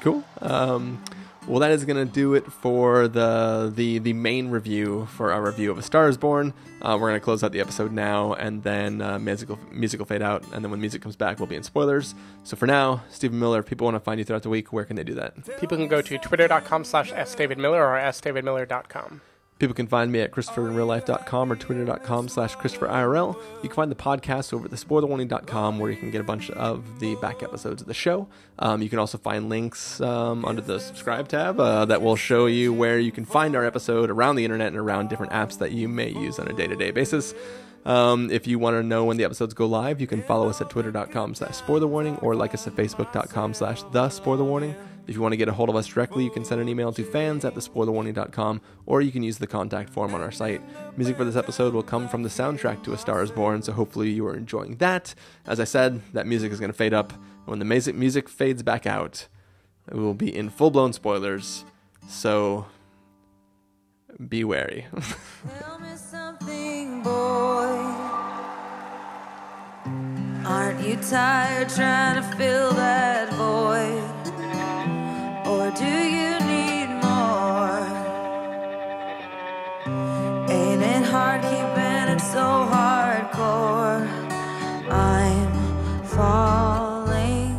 Cool. Um, well, that is going to do it for the the the main review for our review of A Star Is Born. Uh, we're going to close out the episode now, and then uh, musical musical fade out, and then when music comes back, we'll be in spoilers. So for now, Stephen Miller. If people want to find you throughout the week, where can they do that? People can go to twitter.com slash sdavidmiller or sdavidmiller.com. People can find me at ChristopherInRealLife.com or Twitter.com slash ChristopherIRL. You can find the podcast over at TheSpoilerWarning.com where you can get a bunch of the back episodes of the show. Um, you can also find links um, under the subscribe tab uh, that will show you where you can find our episode around the internet and around different apps that you may use on a day-to-day basis. Um, if you want to know when the episodes go live, you can follow us at twitter.com slash spoilerwarning or like us at facebook.com slash the spoilerwarning. If you want to get a hold of us directly, you can send an email to fans at thespoilerwarning.com or you can use the contact form on our site. Music for this episode will come from the soundtrack to A Star is Born, so hopefully you are enjoying that. As I said, that music is going to fade up. and When the music fades back out, we will be in full blown spoilers, so be wary. Aren't you tired trying to fill that void? Hard keeping it so hardcore? I'm falling.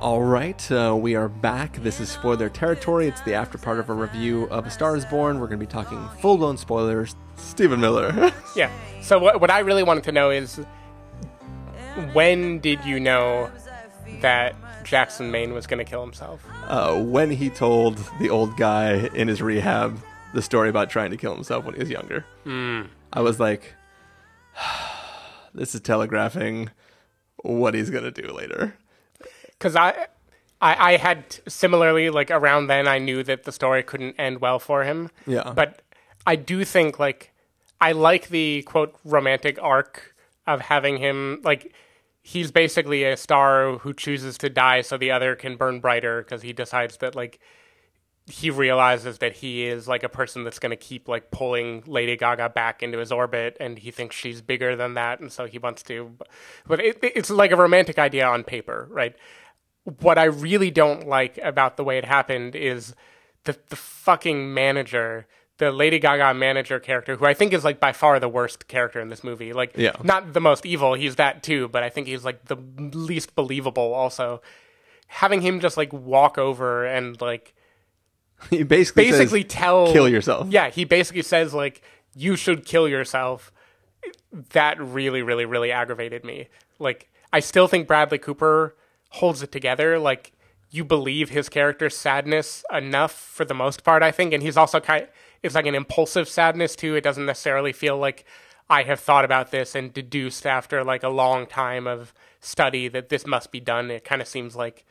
All right, uh, we are back. This is spoiler territory. It's the after part of a review of A Star is Born. We're going to be talking full blown spoilers. Stephen Miller. Yeah. So what what I really wanted to know is when did you know that Jackson Maine was going to kill himself? uh, when he told the old guy in his rehab the story about trying to kill himself when he was younger, hmm. I was like, this is telegraphing what he's going to do later. because I, I I had similarly like around then I knew that the story couldn't end well for him. Yeah. But I do think like I like the quote romantic arc of having him like he's basically a star who chooses to die so the other can burn brighter because he decides that like he realizes that he is like a person that's going to keep like pulling Lady Gaga back into his orbit, and he thinks she's bigger than that, and so he wants to. But it, it's like a romantic idea on paper, right? What I really don't like about the way it happened is the the fucking manager, the Lady Gaga manager character, who I think is like by far the worst character in this movie. Like, Yeah. not the most evil, he's that too, but I think he's like the least believable. Also, having him just like walk over and like He basically says, basically tell kill yourself. Yeah, he basically says like you should kill yourself. That really, really, really aggravated me. Like I still think Bradley Cooper holds it together. Like you believe his character's sadness enough for the most part, I think, and he's also kind. It's like an impulsive sadness too. It doesn't necessarily feel like I have thought about this and deduced after like a long time of study that this must be done. It kind of seems like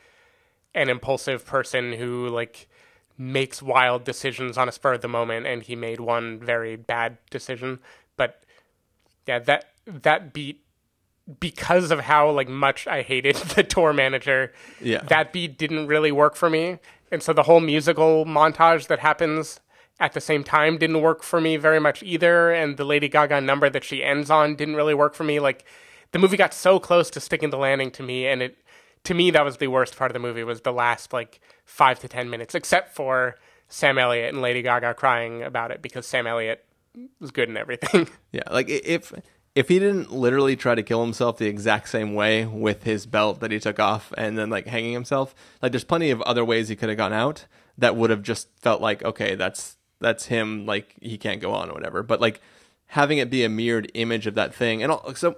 an impulsive person who like makes wild decisions on a spur of the moment and he made one very bad decision. But yeah that that beat because of how like much i hated the tour manager Yeah. that beat didn't really work for me. And so the whole musical montage that happens at the same time didn't work for me very much either and the lady gaga number that she ends on didn't really work for me. Like the movie got so close to sticking the landing to me and it to me that was the worst part of the movie was the last like five to ten minutes except for sam elliott and lady gaga crying about it because sam elliott was good and everything Yeah, like if if he didn't literally try to kill himself the exact same way with his belt that he took off and then like hanging himself, like there's plenty of other ways he could have gone out that would have just felt like okay, that's that's him, like he can't go on or whatever. But like having it be a mirrored image of that thing, and all, so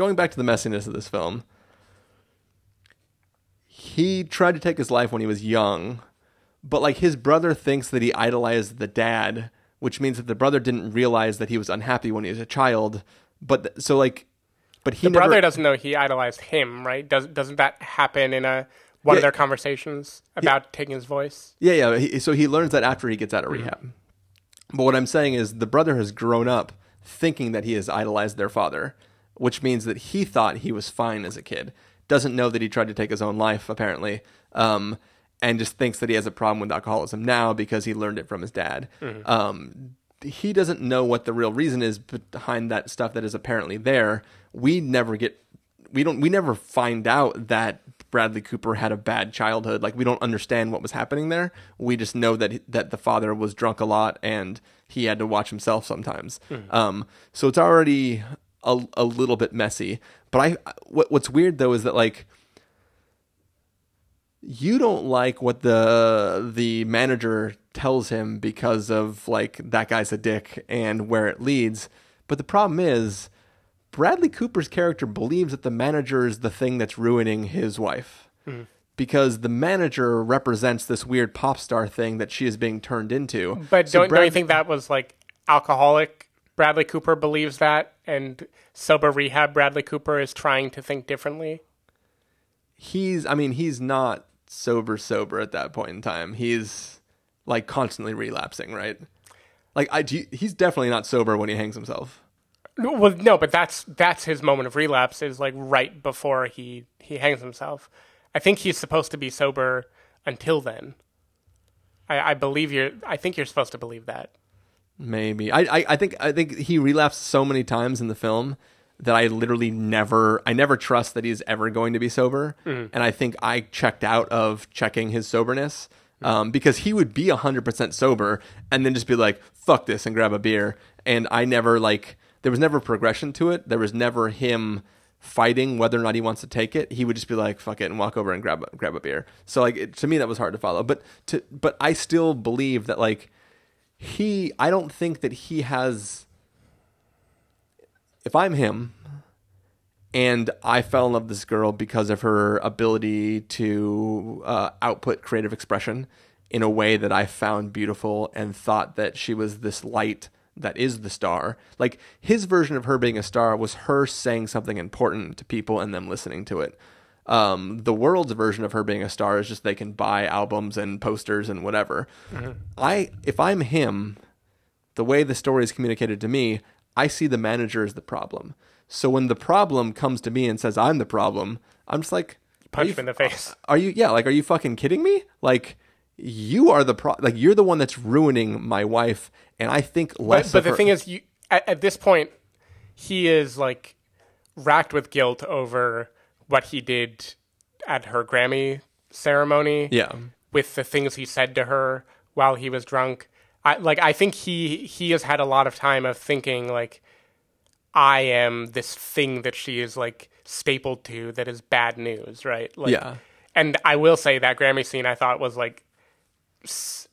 going back to the messiness of this film, he tried to take his life when he was young, but like his brother thinks that he idolized the dad, which means that the brother didn't realize that he was unhappy when he was a child. But th- so like, but he the never, brother doesn't know he idolized him right Does, doesn't that happen in a one Yeah. of their conversations about taking his voice Yeah, yeah. He, so he learns that after he gets out of mm-hmm. rehab. But what I'm saying is the brother has grown up thinking that he has idolized their father, which means that he thought he was fine as a kid. Doesn't know that he tried to take his own life, apparently, um, and just thinks that he has a problem with alcoholism now because he learned it from his dad. Um, he doesn't know what the real reason is behind that stuff that is apparently there. We never get we don't we never find out that Bradley Cooper had a bad childhood. Like we don't understand what was happening there. We just know that that the father was drunk a lot and he had to watch himself sometimes. Um, so it's already a, a little bit messy. But I what, what's weird though is that like you don't like what the the manager tells him because of like that guy's a dick and where it leads. But the problem is Bradley Cooper's character believes that the manager is the thing that's ruining his wife. Hmm. Because the manager represents this weird pop star thing that she is being turned into. but So don't, don't you think that was like alcoholic bradley cooper believes that and sober rehab bradley cooper is trying to think differently he's I mean, he's not sober sober at that point in time. He's like constantly relapsing, right? Like I do he's definitely not sober when he hangs himself. No, Well, no, but that's that's his moment of relapse is like right before he he hangs himself. I think he's supposed to be sober until then. I, I believe you're. I think you're supposed to believe that. Maybe. I, I I think I think he relapsed so many times in the film that I literally never I never trust that he's ever going to be sober. And I think I checked out of checking his soberness. Um, because he would be 100% sober and then just be like, fuck this and grab a beer. And I never, like, there was never progression to it. There was never him fighting whether or not he wants to take it. He would just be like, fuck it and walk over and grab a, grab a beer. So, like, it, to me, that was hard to follow. But, to, but I still believe that, like, he I don't think that he has if I'm him and I fell in love with this girl because of her ability to uh, output creative expression in a way that I found beautiful and thought that she was this light that is the star. Like his version of her being a star was her saying something important to people and them listening to it. Um, the world's version of her being a star is just they can buy albums and posters and whatever. I if I'm him, the way the story is communicated to me, I see the manager as the problem. So when the problem comes to me and says I'm the problem, I'm just like Punch you him in the face. are you yeah like are you fucking kidding me like you are the pro like you're the one that's ruining my wife and i think less But, but the her- thing is, you at, at this point, he is like racked with guilt over what he did at her Grammy ceremony. yeah with the things he said to her while he was drunk. I like I think he he has had a lot of time of thinking like I am this thing that she is like stapled to that is bad news, right? Like, Yeah. And I will say that Grammy scene I thought was like s-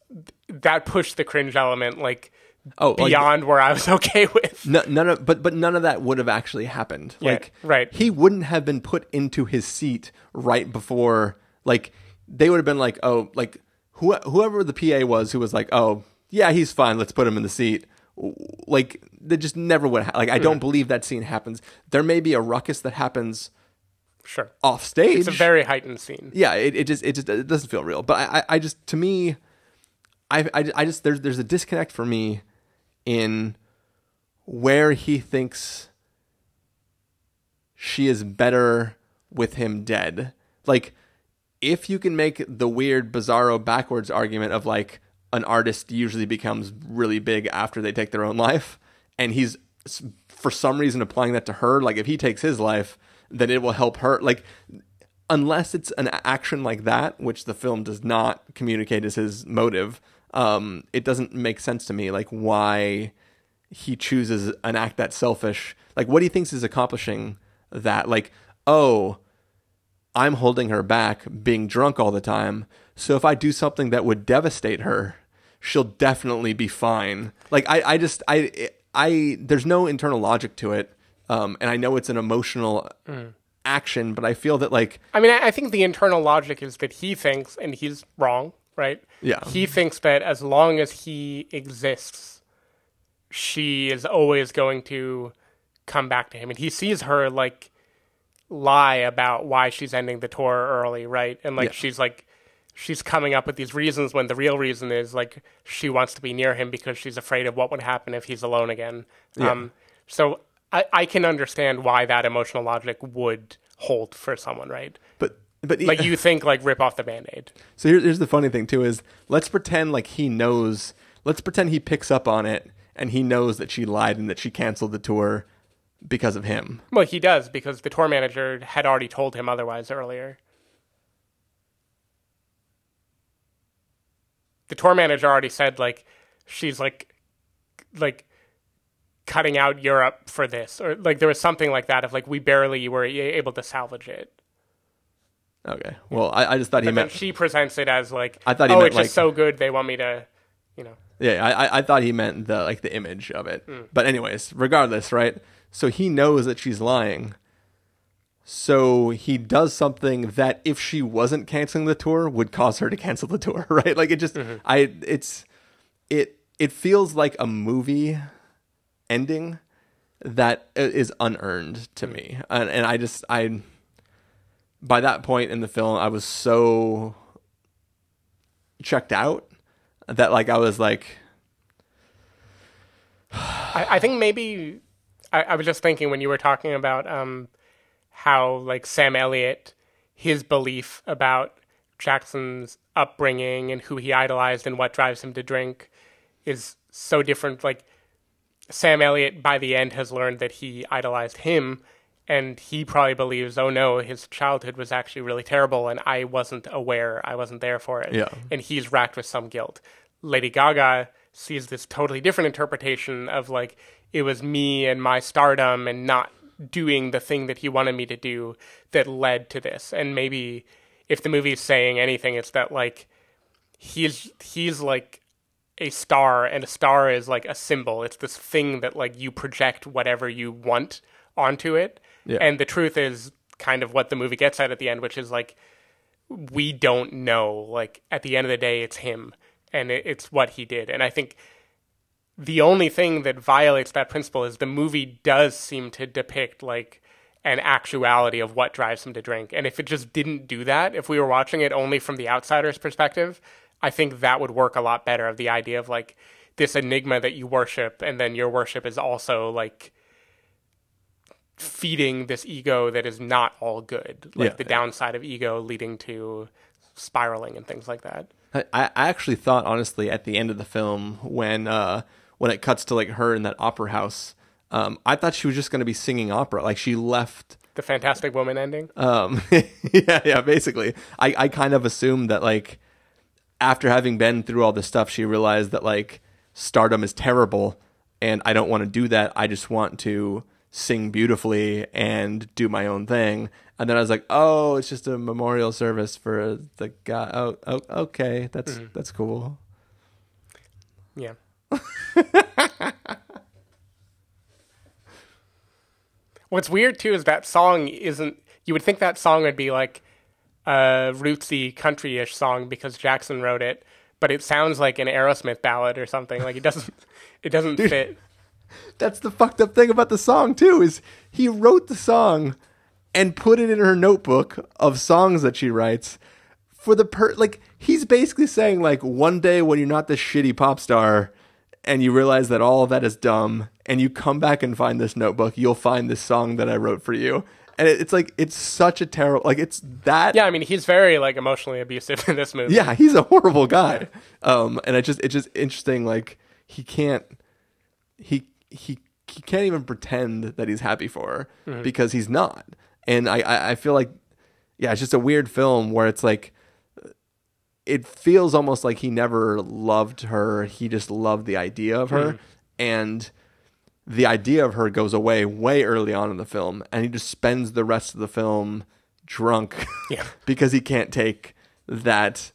that pushed the cringe element like oh like, beyond where I was okay with. no, none of but but none of that would have actually happened Yeah, like right. he wouldn't have been put into his seat right before like they would have been like oh like who, whoever the pa was who was like oh yeah he's fine let's put him in the seat like they just never would ha- like i Hmm. don't believe that scene happens there may be a ruckus that happens Sure. off stage It's a very heightened scene. yeah, it, it just it just it doesn't feel real. But I, I, I just to me, I, I, I just there's there's a disconnect for me in where he thinks she is better with him dead. Like, if you can make the weird bizarro backwards argument of like an artist usually becomes really big after they take their own life, and he's for some reason applying that to her, like if he takes his life, then it will help her. Like, unless it's an action like that, which the film does not communicate as his motive, um, it doesn't make sense to me. Like why he chooses an act that's selfish. Like what he thinks is accomplishing that. Like oh, I'm holding her back, being drunk all the time. So if I do something that would devastate her, she'll definitely be fine. Like I, I just I I there's no internal logic to it. Um, and I know it's an emotional action, but I feel that like I mean, I think the internal logic is that he thinks, and he's wrong, right? Yeah. He thinks that as long as he exists, she is always going to come back to him. And he sees her, like, lie about why she's ending the tour early, right? And, like, Yeah. she's like, she's coming up with these reasons when the real reason is, like, she wants to be near him because she's afraid of what would happen if he's alone again. Um, so I, I can understand why that emotional logic would hold for someone, right? But like you think like rip off the band-aid So here's, here's the funny thing too is let's pretend like he knows. Let's pretend he picks up on it and he knows that she lied and that she canceled the tour because of him. well he does because the tour manager had already told him otherwise earlier the tour manager already said like she's like like cutting out europe for this or like there was something like that of like we barely were able to salvage it Okay. Well, I, I just thought he but meant. she presents it as like I thought he oh meant, it's like- just so good they want me to you know Yeah, I, I- I thought he meant the like the image of it. Mm. But anyways, regardless, right? So he knows that she's lying. So he does something that if she wasn't canceling the tour would cause her to cancel the tour, right? Like it just mm-hmm. I it's it it feels like a movie ending that is unearned to mm. me. And, and I just I by that point in the film I was so checked out that like I was like I, I think maybe I, I was just thinking when you were talking about um, how like Sam Elliott, his belief about Jackson's upbringing and who he idolized and what drives him to drink is so different. Like Sam Elliott, by the end, has learned that he idolized him, and he probably believes, oh no, his childhood was actually really terrible, and I wasn't aware, I wasn't there for it. Yeah. And he's racked with some guilt. Lady Gaga sees this totally different interpretation of like, it was me and my stardom and not doing the thing that he wanted me to do that led to this. And maybe if the movie's saying anything, it's that like, he's he's like a star and a star is like a symbol it's this thing that like you project whatever you want onto it Yeah. and the truth is kind of what the movie gets at at the end which is like we don't know like at the end of the day it's him and it, it's what he did and i think the only thing that violates that principle is the movie does seem to depict like an actuality of what drives him to drink. And if it just didn't do that, if we were watching it only from the outsider's perspective, I think that would work a lot better of the idea of like this enigma that you worship and then your worship is also like feeding this ego that is not all good. Like Yeah. the downside of ego leading to spiraling and things like that. I, I actually thought honestly at the end of the film when uh when it cuts to like her in that opera house, um, I thought she was just gonna be singing opera. Like she left The Fantastic Woman ending. um yeah, yeah, basically. I, I kind of assumed that like after having been through all this stuff, she realized that like stardom is terrible and I don't want to do that. I just want to sing beautifully and do my own thing. And then I was like, "Oh, it's just a memorial service for the guy." Oh, oh okay, that's mm-hmm. that's cool. Yeah. What's weird too is that song isn't. You would think that song would be like a rootsy country-ish song because Jackson wrote it, but it sounds like an Aerosmith ballad or something. Like it doesn't. It doesn't fit. That's the fucked up thing about the song too is he wrote the song and put it in her notebook of songs that she writes for the per like he's basically saying like one day when you're not this shitty pop star and you realize that all of that is dumb and you come back and find this notebook you'll find this song that I wrote for you and it, it's like it's such a terrible like it's that Yeah, I mean he's very like emotionally abusive in this movie. yeah he's a horrible guy um and it just it's just interesting like he can't he he he can't even pretend that he's happy for her because he's not. And I, I i feel like yeah it's just a weird film where it's like it feels almost like he never loved her. He just loved the idea of her. Hmm. And the idea of her goes away way early on in the film and he just spends the rest of the film drunk Yeah. because he can't take that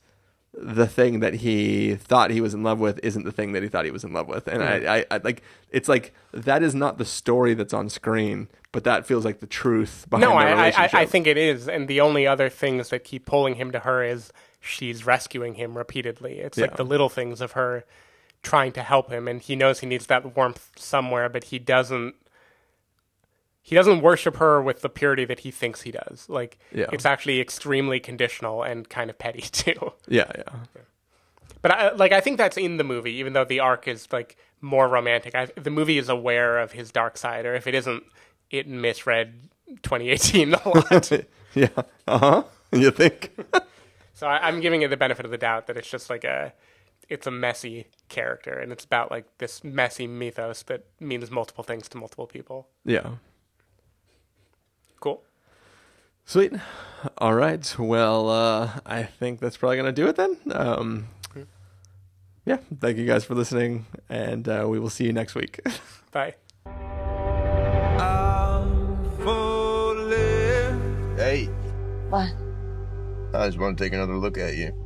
the thing that he thought he was in love with isn't the thing that he thought he was in love with and I, I, I like it's like that is not the story that's on screen but that feels like the truth behind No, the I, I, I, I think it is, and the only other things that keep pulling him to her is she's rescuing him repeatedly. It's Yeah. like the little things of her trying to help him, and he knows he needs that warmth somewhere, but he doesn't. He doesn't worship her with the purity that he thinks he does. Like Yeah. it's actually extremely conditional and kind of petty too. yeah yeah But I, like I think that's in the movie, even though the arc is like more romantic. I, the movie is aware of his dark side, or if it isn't, it misread 2018 a lot. yeah uh-huh you think so I, I'm giving it the benefit of the doubt that it's just like a, it's a messy character, and it's about like this messy mythos that means multiple things to multiple people. yeah Cool. Sweet. All right. Well, uh, I think that's probably going to do it then. Um, yeah. Thank you guys for listening, and uh, we will see you next week. Bye. I'm. Hey, What? I just want to take another look at you.